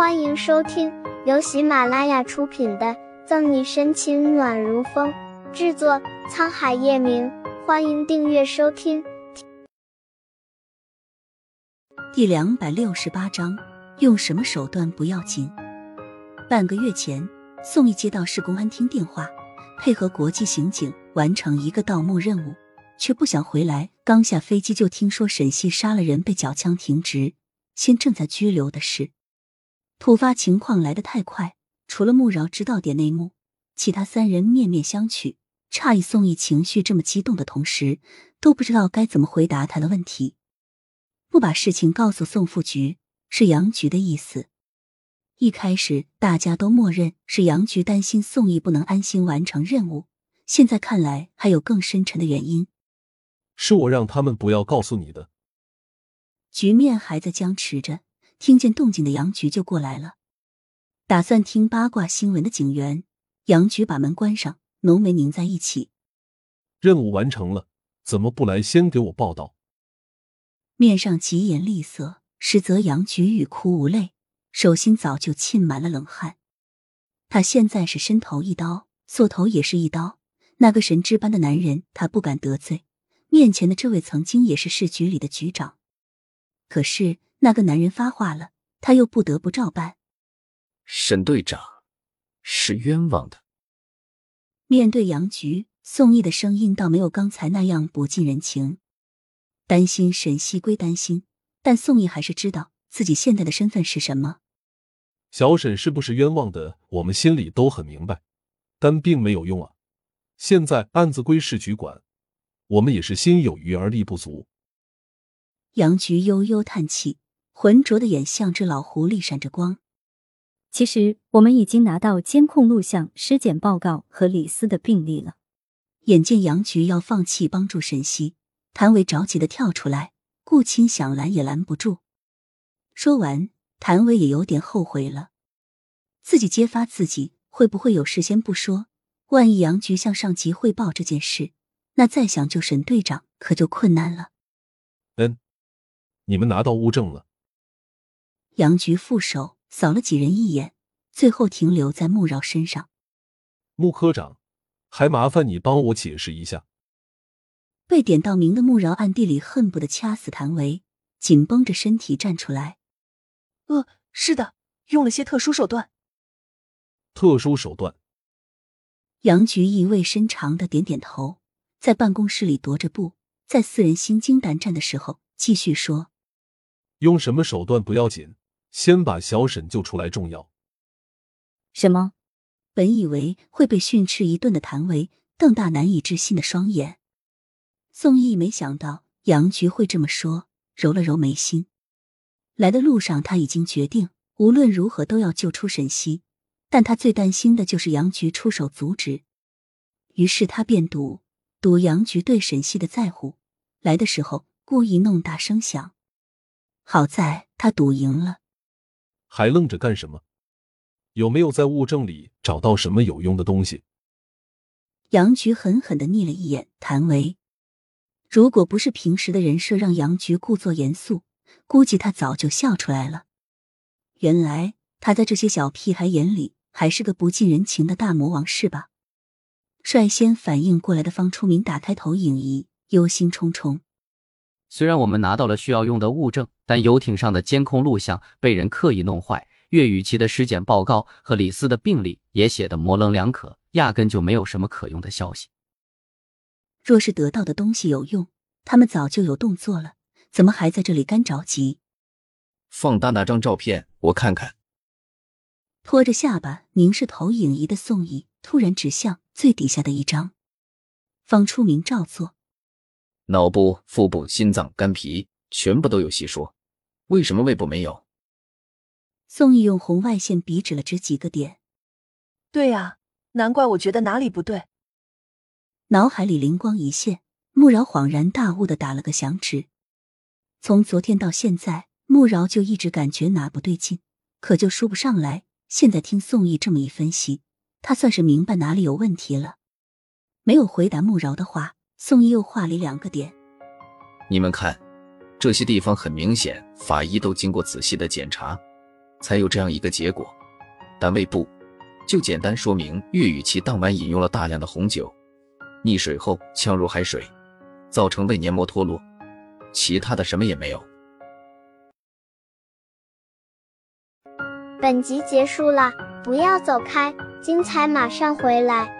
欢迎收听由喜马拉雅出品的《赠你深情暖如风》，制作沧海夜明。欢迎订阅收听。第两百六十八章，用什么手段不要紧。半个月前，宋义接到市公安厅电话，配合国际刑警完成一个盗墓任务，却不想回来。刚下飞机就听说沈西杀了人，被缴枪停职，现正在拘留的事。突发情况来得太快，除了穆饶知道点内幕，其他三人面面相觑，诧异宋义情绪这么激动的同时，都不知道该怎么回答他的问题。不把事情告诉宋副局是杨局的意思。一开始大家都默认是杨局担心宋义不能安心完成任务，现在看来还有更深沉的原因。是我让他们不要告诉你的。局面还在僵持着。听见动静的杨局就过来了，打算听八卦新闻的警员杨局把门关上，浓眉拧在一起。任务完成了，怎么不来先给我报道？面上疾言厉色，实则杨局欲哭无泪，手心早就沁满了冷汗。他现在是伸头一刀，缩头也是一刀。那个神之般的男人，他不敢得罪。面前的这位曾经也是市局里的局长，可是。那个男人发话了，他又不得不照办。沈队长是冤枉的。面对杨局，宋毅的声音倒没有刚才那样不近人情。担心沈西归担心，但宋毅还是知道自己现在的身份是什么。小沈是不是冤枉的，我们心里都很明白，但并没有用啊。现在案子归市局管，我们也是心有余而力不足。杨局悠悠叹气。浑浊的眼像只老狐狸，闪着光。其实我们已经拿到监控录像、尸检报告和李斯的病历了。眼见杨局要放弃帮助沈西，谭维着急的跳出来，顾青想拦也拦不住。说完，谭维也有点后悔了，自己揭发自己会不会有事先不说？万一杨局向上级汇报这件事，那再想救沈队长可就困难了。嗯，你们拿到物证了。杨局副手扫了几人一眼，最后停留在穆饶身上。穆科长，还麻烦你帮我解释一下。被点到名的穆饶暗地里恨不得掐死谭维，紧绷着身体站出来。呃，是的，用了些特殊手段。特殊手段。杨局意味深长的点点头，在办公室里踱着步，在四人心惊胆战的时候，继续说：“用什么手段不要紧。”先把小沈救出来重要。什么？本以为会被训斥一顿的谭维瞪大难以置信的双眼。宋毅没想到杨局会这么说，揉了揉眉心。来的路上他已经决定，无论如何都要救出沈西，但他最担心的就是杨局出手阻止。于是他便赌，赌杨局对沈西的在乎。来的时候故意弄大声响，好在他赌赢了。还愣着干什么？有没有在物证里找到什么有用的东西？杨局狠狠的睨了一眼谭维，如果不是平时的人设让杨局故作严肃，估计他早就笑出来了。原来他在这些小屁孩眼里还是个不近人情的大魔王，是吧？率先反应过来的方初明打开投影仪，忧心忡忡。虽然我们拿到了需要用的物证，但游艇上的监控录像被人刻意弄坏，岳雨琪的尸检报告和李斯的病历也写得模棱两可，压根就没有什么可用的消息。若是得到的东西有用，他们早就有动作了，怎么还在这里干着急？放大那张照片，我看看。拖着下巴凝视投影仪的宋毅突然指向最底下的一张，方初明照做。脑部、腹部、心脏、肝脾全部都有细说，为什么胃部没有？宋义用红外线笔指了指几个点。对呀，难怪我觉得哪里不对。脑海里灵光一现，穆饶恍然大悟的打了个响指。从昨天到现在，穆饶就一直感觉哪不对劲，可就说不上来。现在听宋义这么一分析，他算是明白哪里有问题了。没有回答穆饶的话。宋义又画了两个点，你们看，这些地方很明显，法医都经过仔细的检查，才有这样一个结果。但胃部就简单说明岳雨琪当晚饮用了大量的红酒，溺水后呛入海水，造成胃黏膜脱落，其他的什么也没有。本集结束了，不要走开，精彩马上回来。